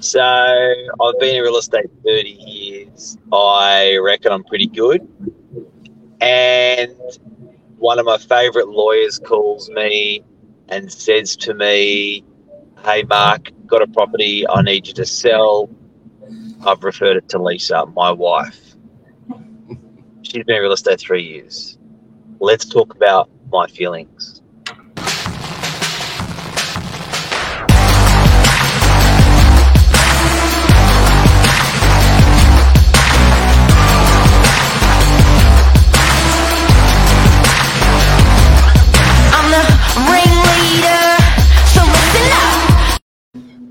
So I've been in real estate 30 years. I reckon I'm pretty good. And one of my favourite lawyers calls me and says to me, Hey, Mark, got a property I need you to sell. I've referred it to Lisa, my wife. She's been in real estate three years. Let's talk about my feelings.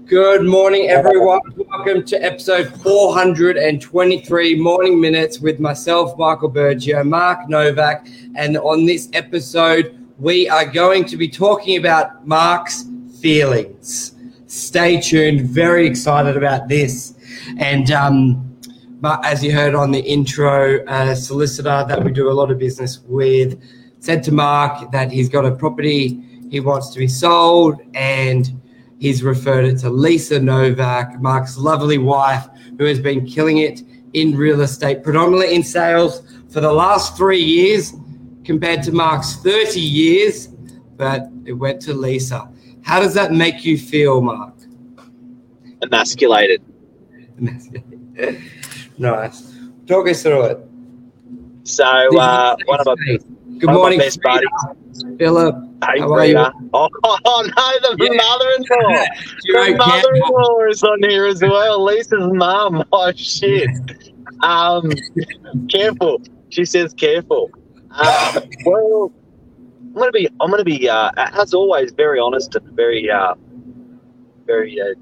Good morning, everyone. Welcome to episode 423 Morning Minutes with myself, Michael Bergio, Mark Novak. And on this episode, we are going to be talking about Mark's feelings. Stay tuned. Very excited about this. And um, but as you heard on the intro, a solicitor that we do a lot of business with said to Mark that he's got a property he wants to be sold and he's referred it to Lisa Novak, Mark's lovely wife, who has been killing it in real estate, predominantly in sales for the last three years compared to Mark's 30 years, but it went to Lisa. How does that make you feel, Mark? Emasculated. nice. Talk us through it. So uh, one of my Good one of my morning, best buddies. Philip. How are you? Oh, oh, no, the Yeah. mother-in-law. The mother-in-law is on here as well. Lisa's mum. Oh shit. Um, careful. She says careful. Uh, well, I'm gonna be. I'm gonna be. Uh, as always, very honest and very, uh, very uh,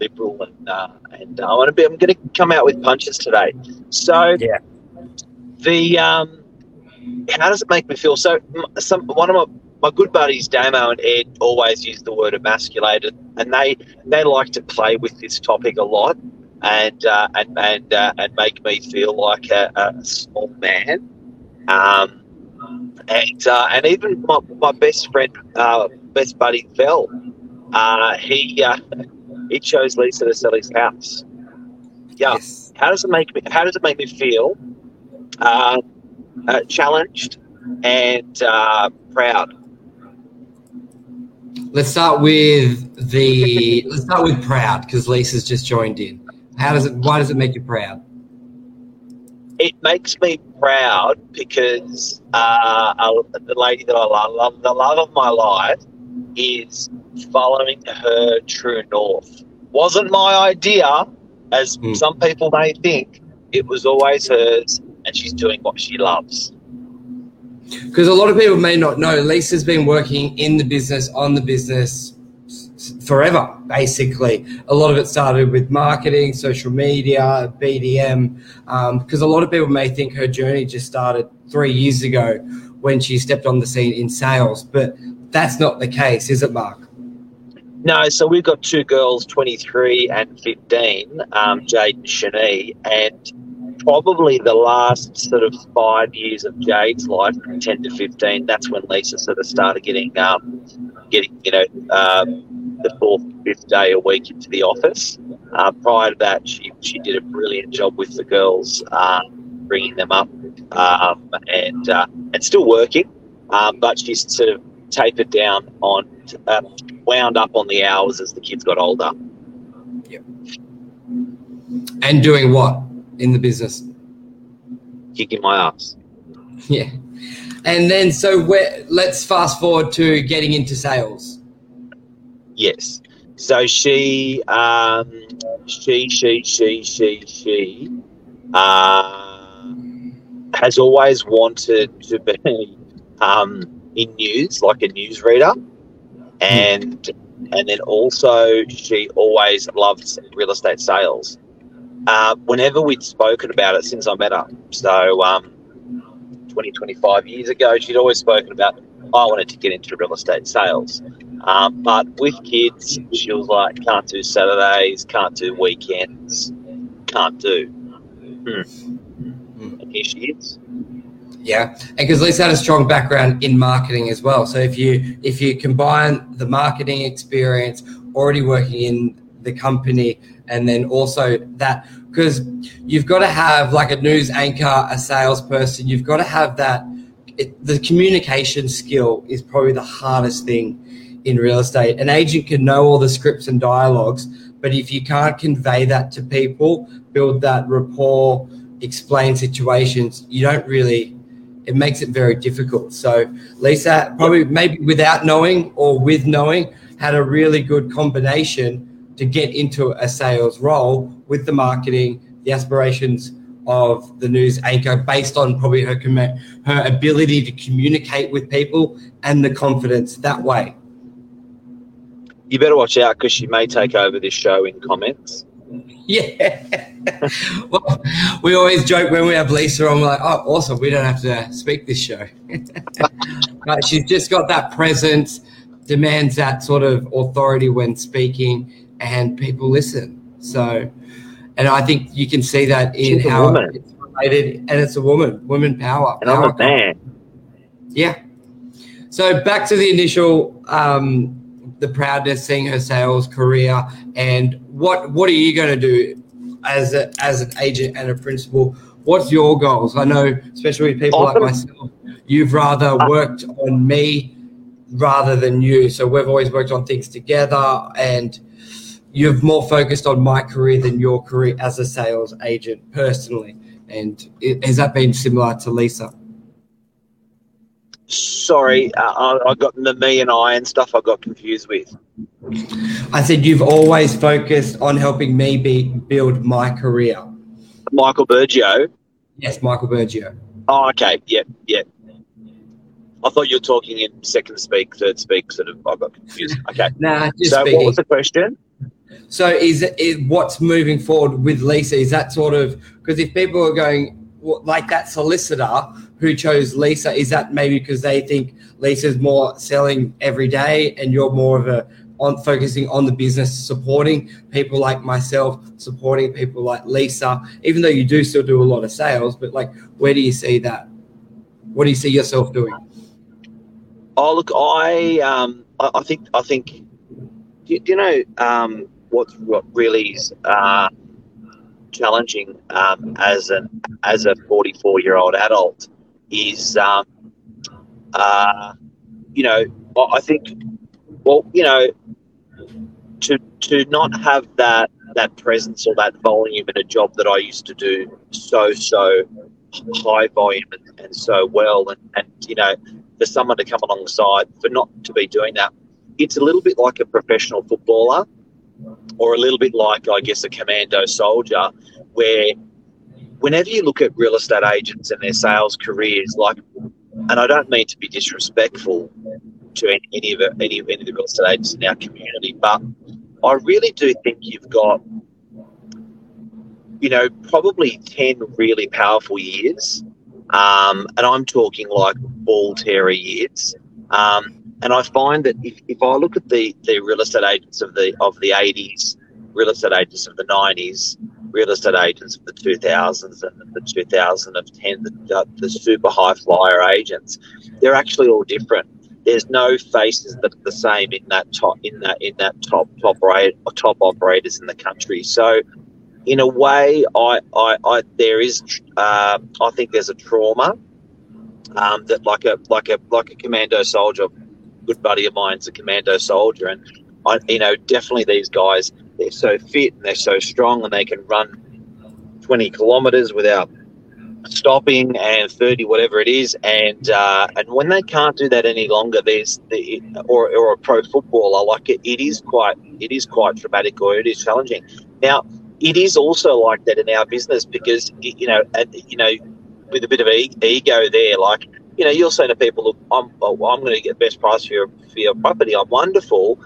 liberal and uh, and uh, I want to be. I'm gonna come out with punches today. So Yeah. the um, how does it make me feel? So some one of my my good buddies Damo and Ed always use the word emasculated, and they they like to play with this topic a lot, and uh, and and uh, and make me feel like a, a small man. Um, and uh, and even my, my best friend, uh, best buddy Vel, uh, he uh, he chose Lisa to sell his house. Yeah, Yes. how does it make me? How does it make me feel? Uh, uh, challenged and uh, proud. Let's start with the. Let's start with proud because Lisa's just joined in. How does it? Why does it make you proud? It makes me proud because uh, uh, the lady that I love, love, the love of my life, is following her true north. Wasn't my idea, as Mm. some people may think. It was always hers, and she's doing what she loves. Because a lot of people may not know, Lisa's been working in the business, on the business forever, basically. A lot of it started with marketing, social media, BDM. Because a lot of people may think her journey just started three years ago when she stepped on the scene in sales, but that's not the case, is it, Mark? No, so we've got two girls, 23 and 15, um, Jade and Shani, and probably the last sort of five years of Jade's life, 10 to 15, that's when Lisa sort of started getting, um, getting you know, um, the fourth, fifth day a week into the office. Uh, prior to that, she, she did a brilliant job with the girls, um, bringing them up, um, and uh, and still working, um, but she's sort of tapered down on, uh, wound up on the hours as the kids got older. Yeah. And doing what in the business? Kicking my ass. Yeah. And then, so let's fast forward to getting into sales. Yes. So she, um, she, she, she, she, she, uh, has always wanted to be um, in news, like a newsreader, and and then also she always loved real estate sales. Uh, whenever we'd spoken about it since I met her, so um, 20, 25 years ago, she'd always spoken about I wanted to get into real estate sales. Um, but with kids, she was like, can't do Saturdays, can't do weekends, can't do. Hmm. And here she is. Yeah, and because Lisa had a strong background in marketing as well. So if you if you combine the marketing experience, already working in the company, and then also that because you've got to have like a news anchor, a salesperson. You've got to have that. It, the communication skill is probably the hardest thing in real estate. An agent can know all the scripts and dialogues, but if you can't convey that to people, build that rapport, explain situations, you don't really. It makes it very difficult. So Lisa, probably maybe without knowing or with knowing, had a really good combination to get into a sales role with the marketing, the aspirations of the news anchor based on probably her her ability to communicate with people and the confidence that way. You better watch out because she may take over this show in comments. Yeah. well, we always joke when we have Lisa on, we're like, oh, awesome, we don't have to speak this show. but she's just got that presence, demands that sort of authority when speaking, and people listen. So, and I think you can see that in She's how it's related, and it's a woman, woman power. And I'm a man. yeah. So back to the initial, um, the proudness, seeing her sales career, and what what are you going to do as a, as an agent and a principal? What's your goals? I know, especially with people Awesome. like myself, you've rather worked on me rather than you. So we've always worked on things together, and you've more focused on my career than your career as a sales agent personally. And it, has that been similar to Lisa? Sorry, uh, I, I got the me and I and stuff I got confused with. I said you've always focused on helping me be, build my career. Michael Bergio. Yes, Michael Bergio. Oh, okay. Yep, yep. I thought you were talking in second speak, third speak, sort of. I got confused. Okay. Nah, just so, what was the question? So is it what's moving forward with Lisa? Is that sort of because if people are going like that solicitor who chose Lisa, is that maybe because they think Lisa's more selling every day and you're more of a on focusing on the business, supporting people like myself, supporting people like Lisa, even though you do still do a lot of sales, but like where do you see that? What do you see yourself doing? Oh, look, I um, I, I think I think. Do, do you know um, what what really is uh, challenging um, as an as a forty four year old adult is um, uh, you know I I think well you know to to not have that that presence or that volume in a job that I used to do so so high volume and, and so well and, and you know for someone to come alongside for not to be doing that it's a little bit like a professional footballer or a little bit like i guess a commando soldier where whenever you look at real estate agents and their sales careers like and i don't mean to be disrespectful to any, of any of any of the real estate agents in our community but i really do think you've got you know probably 10 really powerful years. Um, and i'm talking like ball terror years. Um, and I find that if, if I look at the, the real estate agents of the of the 80s, real estate agents of the 90s, real estate agents of the 2000s and the 2010, the, the, the super high flyer agents, they're actually all different. There's no faces that are the same in that top in that in that top top rate top operators in the country. So, in a way, I, I, I there is uh, I think there's a trauma um, that like a like a like a commando soldier good buddy of mine's a commando soldier, and I, you know, definitely these guys they're so fit and they're so strong, and they can run twenty kilometers without stopping and 30 whatever it is and uh, and when they can't do that any longer there's the or, or a pro footballer like it, it is quite it is quite traumatic or it is challenging. Now it is also like that in our business because you know you know with a bit of ego there like you know, you'll say to people, look, I'm, well, I'm going to get the best price for your, for your property. I'm wonderful.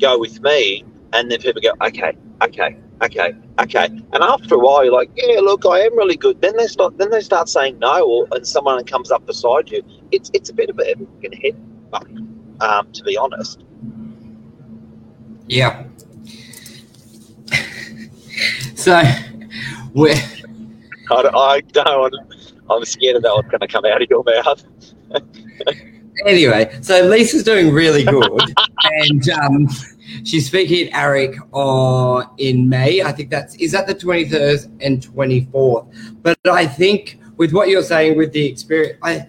Go with me. And then people go, okay, okay, okay, okay. And after a while, you're like, yeah, look, I am really good. Then they start, then they start saying no, or and someone comes up beside you. It's it's a bit of a head fuck, um, to be honest. Yeah. so, we're, I, I don't. I'm scared that what's going to come out of your mouth. anyway, so Lisa's doing really good, and um, she's speaking at AREC on in May. I think that's is that the 23rd and 24th. But I think with what you're saying with the experience, I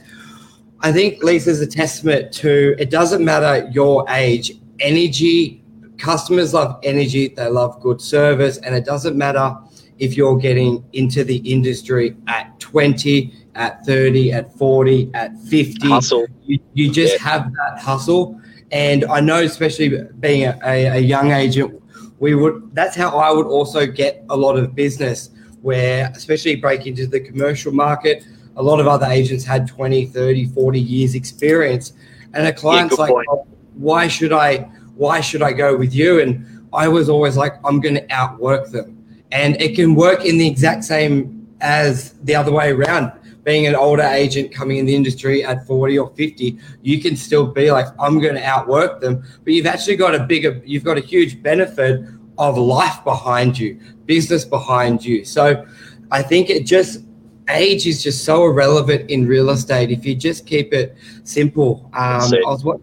I think Lisa's a testament to it doesn't matter your age, energy. Customers love energy, they love good service, and it doesn't matter if you're getting into the industry at 20, at 30, at 40, at 50. Hustle. You, you just Yeah. have that hustle. And I know, especially being a, a, a young agent, we would that's how I would also get a lot of business where especially break into the commercial market a lot of other agents had 20 30 40 years experience and a client's good like "Oh, why should I why should I go with you and I was always like I'm going to outwork them and it can work in the exact same as the other way around. Being an older agent coming in the industry at 40 or 50 you can still be like i'm going to outwork them. But you've actually got a bigger you've got a huge benefit of life behind you business behind you. So i think it just age is just so irrelevant in real estate if you just keep it simple. Um, it. I, was wa-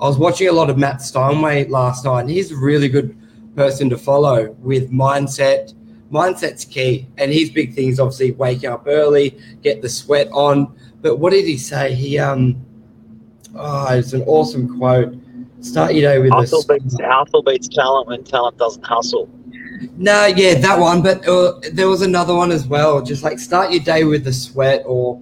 I was watching a lot of matt steinway last night and he's a really good person to follow with mindset mindset's key. And his big thing is obviously waking up early, get the sweat on. But what did he say? He um oh it's an awesome quote. Start your day with Hustle a beats, hustle beats talent when talent doesn't hustle. no, yeah, that one. But uh, there was another one as well. Just like start your day with the sweat, or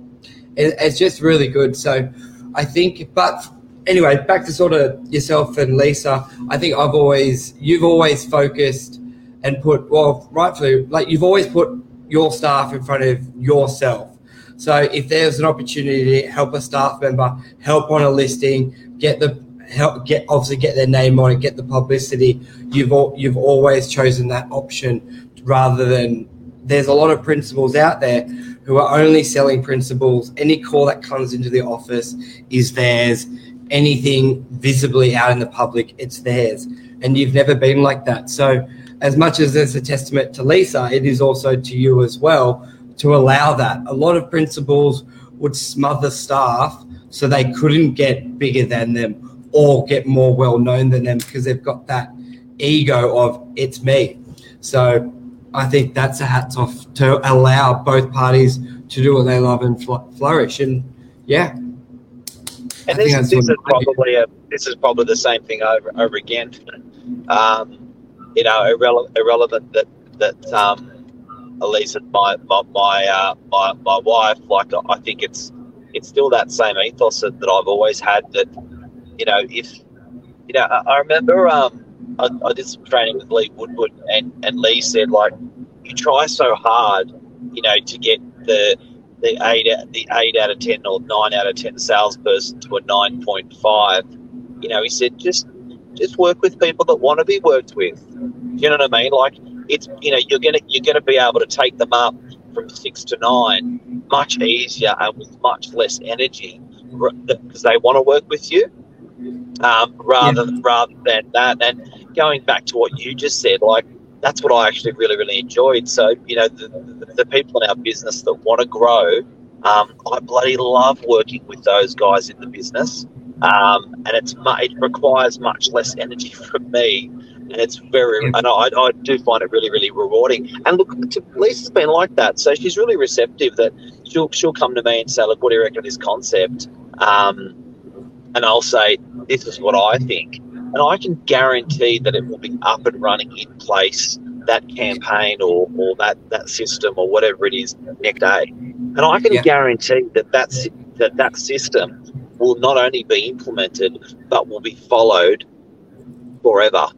it, it's just really good. So I think, but anyway, back to sort of yourself and Lisa. I think I've always, you've always focused and put, well, rightfully, like you've always put your staff in front of yourself. So if there's an opportunity to help a staff member, help on a listing, get the help get obviously get their name on it, get the publicity. You've all, you've always chosen that option rather than there's a lot of principals out there who are only selling principals. Any call that comes into the office is theirs. Anything visibly out in the public, it's theirs. And you've never been like that. So as much as it's a testament to Lisa, it is also to you as well to allow that. A lot of principals would smother staff so they couldn't get bigger than them or get more well known than them because they've got that ego of it's me. So I think that's a hats off to allow both parties to do what they love and fl- flourish. And yeah, And this, this is probably a this is probably the same thing over over again. Um, you know, irrele- irrelevant that that um, Elisa, my my my, uh, my my wife, like I think it's it's still that same ethos that, that I've always had. That you know, if you know, I, I remember um, I, I did some training with Lee Woodward, and and Lee said like, you try so hard, you know, to get the the eight the eight out of ten or nine out of ten salesperson to a nine point five. You know, he said just just work with people that want to be worked with. You know what I mean? Like it's you know you're gonna you're gonna be able to take them up from six to nine much easier and with much less energy because they want to work with you um, rather rather than that. And going back to what you just said, like that's what I actually really really enjoyed. So you know the, the, the people in our business that want to grow, um, I bloody love working with those guys in the business. Um, and it's it requires much less energy from me, and it's very and I, I do find it really really rewarding. And look, to, Lisa's been like that, so she's really receptive. That she'll she'll come to me and say, "Look, what do you reckon of this concept?" Um, and I'll say, "This is what I think," and I can guarantee that it will be up and running in place that campaign or, or that, that system or whatever it is next day. And I can Yeah. guarantee that that, sy- that that system will not only be implemented, but will be followed forever.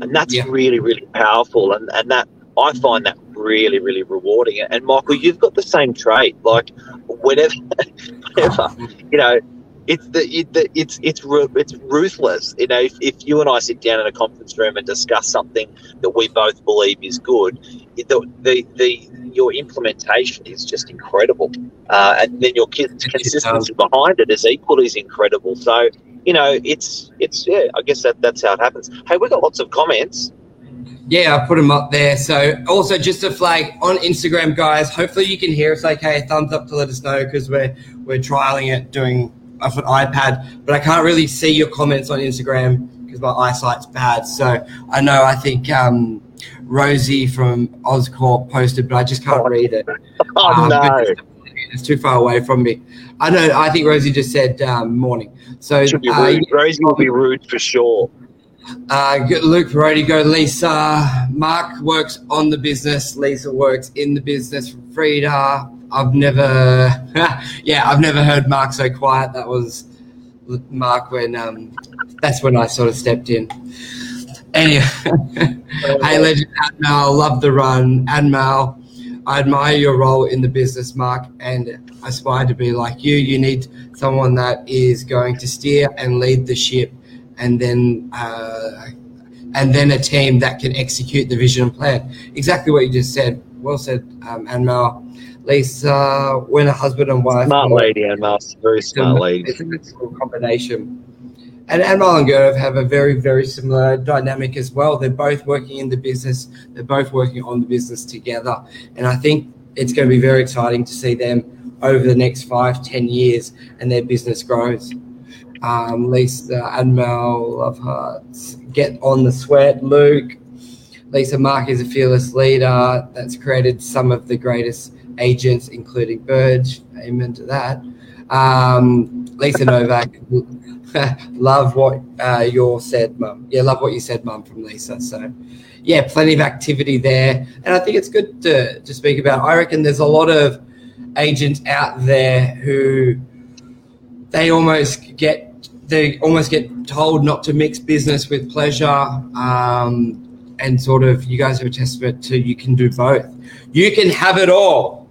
And that's Yeah. really, really powerful. And, and that I find that really, really rewarding. And Michael, you've got the same trait. Like whenever, whenever oh. you know, it's the, it, the it's it's it's ruthless. You know, if, if you and I sit down in a conference room and discuss something that we both believe is good, the the, the your implementation is just incredible, uh, and then your consistency behind it is equally as incredible. So you know, it's it's yeah. I guess that that's how it happens. Hey, we've got lots of comments. Yeah, I put them up there. So also just a flag on Instagram, guys. Hopefully you can hear us okay. Thumbs up to let us know because we're we're trialing it doing off an iPad, but I can't really see your comments on Instagram because my eyesight's bad. So I know I think um, Rosie from Oscorp posted, but I just can't read it. Oh Um, no! It's too far away from me. I know. I think Rosie just said um, morning. So be uh. Rosie will be rude for sure. uh, Luke Parodi, go Lisa. Mark works on the business. Lisa works in the business. Frida. I've never, yeah, I've never heard Mark so quiet. That was Mark when, um, that's when I sort of stepped in. Anyway, hey, legend Admal, love the run. Admal, I admire your role in the business, Mark, and aspire to be like you. You need someone that is going to steer and lead the ship, and then uh, and then a team that can execute the vision and plan. Exactly what you just said. Well said, um, Admal. Lisa, when a husband and wife, Smart lady, and Master, very smart lady. it's a of combination. And Admiral and Gurdov have a very, very similar dynamic as well. They're both working in the business. They're both working on the business together. And I think it's going to be very exciting to see them over the next five, ten years and their business grows. Um, Lisa, Admiral, Love Hearts, Get on the Sweat, Luke. Lisa Mark is a fearless leader that's created some of the greatest agents, including Burge. Amen to that. Um, Lisa Novak, love what uh, you said, Mum. Yeah, love what you said, Mum, from Lisa. So, yeah, plenty of activity there, and I think it's good to to speak about. I reckon there's a lot of agents out there who they almost get they almost get told not to mix business with pleasure. Um, and sort of, you guys are a testament to you can do both. You can have it all.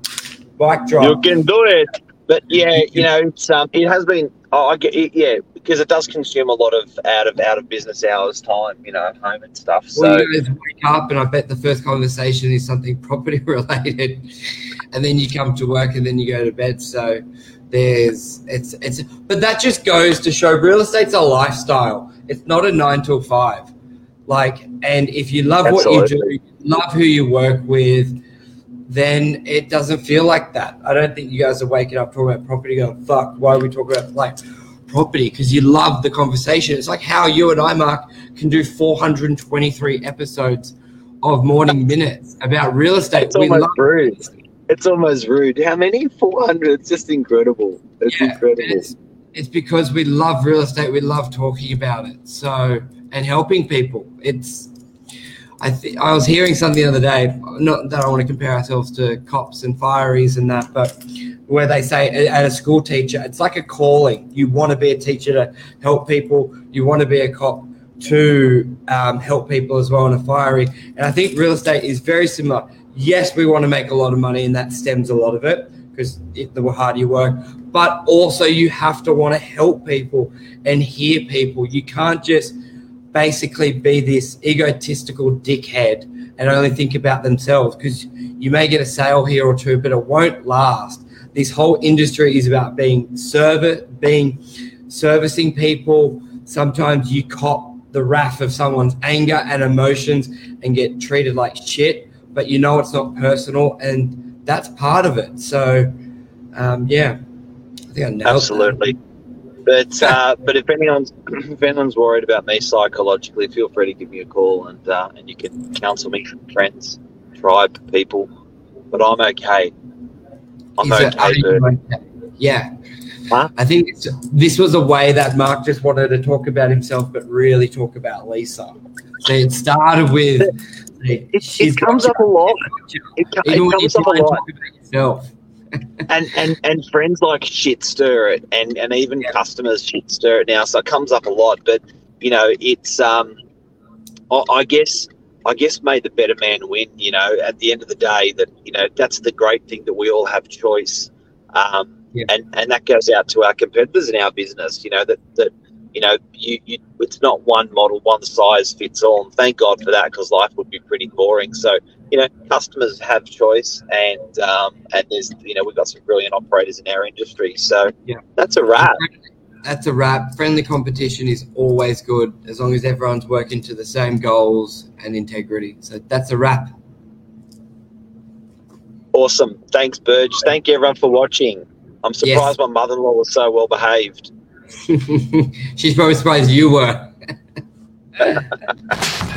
Bike drop. You can do it. But yeah, you know, it's, um, it has been. Oh, I get it, yeah, because it does consume a lot of out of out of business hours time, you know, at home and stuff. So Well, you guys wake up, and I bet the first conversation is something property related, and then you come to work, and then you go to bed. So there's it's it's, but that just goes to show real estate's a lifestyle. It's not a nine till five. Like, and if you love what you do, love who you work with, then it doesn't feel like that. I don't think you guys are waking up talking about property going, fuck, why are we talking about like property? Because you love the conversation. It's like how you and I, Mark, can do 423 episodes of morning minutes about real estate. it's almost rude. It's almost rude. How many? Four hundred. It's just incredible. It's Yeah, incredible. It's, it's because we love real estate. We love talking about it. So and helping people. It's. I th- I was hearing something the other day. Not that I want to compare ourselves to cops and fireys and that, but where they say at a school teacher, it's like a calling. You want to be a teacher to help people. You want to be a cop to um, help people as well in a fiery. And I think real estate is very similar. Yes, we want to make a lot of money, and that stems a lot of it because the harder you work. But also, you have to want to help people and hear people. You can't just basically be this egotistical dickhead and only think about themselves because you may get a sale here or two, but it won't last. This whole industry is about being service, being servicing people. Sometimes you cop the wrath of someone's anger and emotions and get treated like shit, but you know it's not personal, and that's part of it. So, um, yeah, I think I nailed that. But uh, but if anyone's if anyone's worried about me psychologically, feel free to give me a call and uh, and you can counsel me, from friends, tribe, people. But I'm okay. I'm Is it- okay, you Yeah. Huh? I think it's, this was a way that Mark just wanted to talk about himself, but really talk about Lisa. So it started with. It, it comes up a lot. It, it comes up a lot. about yourself. And and and friends like shit stir it and and even Yeah. customers shit stir it now so it comes up a lot but you know it's um I, I guess i guess may the better man win you know at the end of the day that you know that's the great thing that we all have choice um Yeah. and and that goes out to our competitors in our business you know that that you know you, you it's not one model one size fits all and thank god for that because life would be pretty boring so you know, customers have choice, and um, and there's you know we've got some brilliant operators in our industry. So Yeah. that's a wrap. That's a wrap. Friendly competition is always good as long as everyone's working to the same goals and integrity. So that's a wrap. Awesome. Thanks, Burge. Thank you everyone for watching. I'm surprised my mother-in-law was so well behaved. She's probably surprised you were.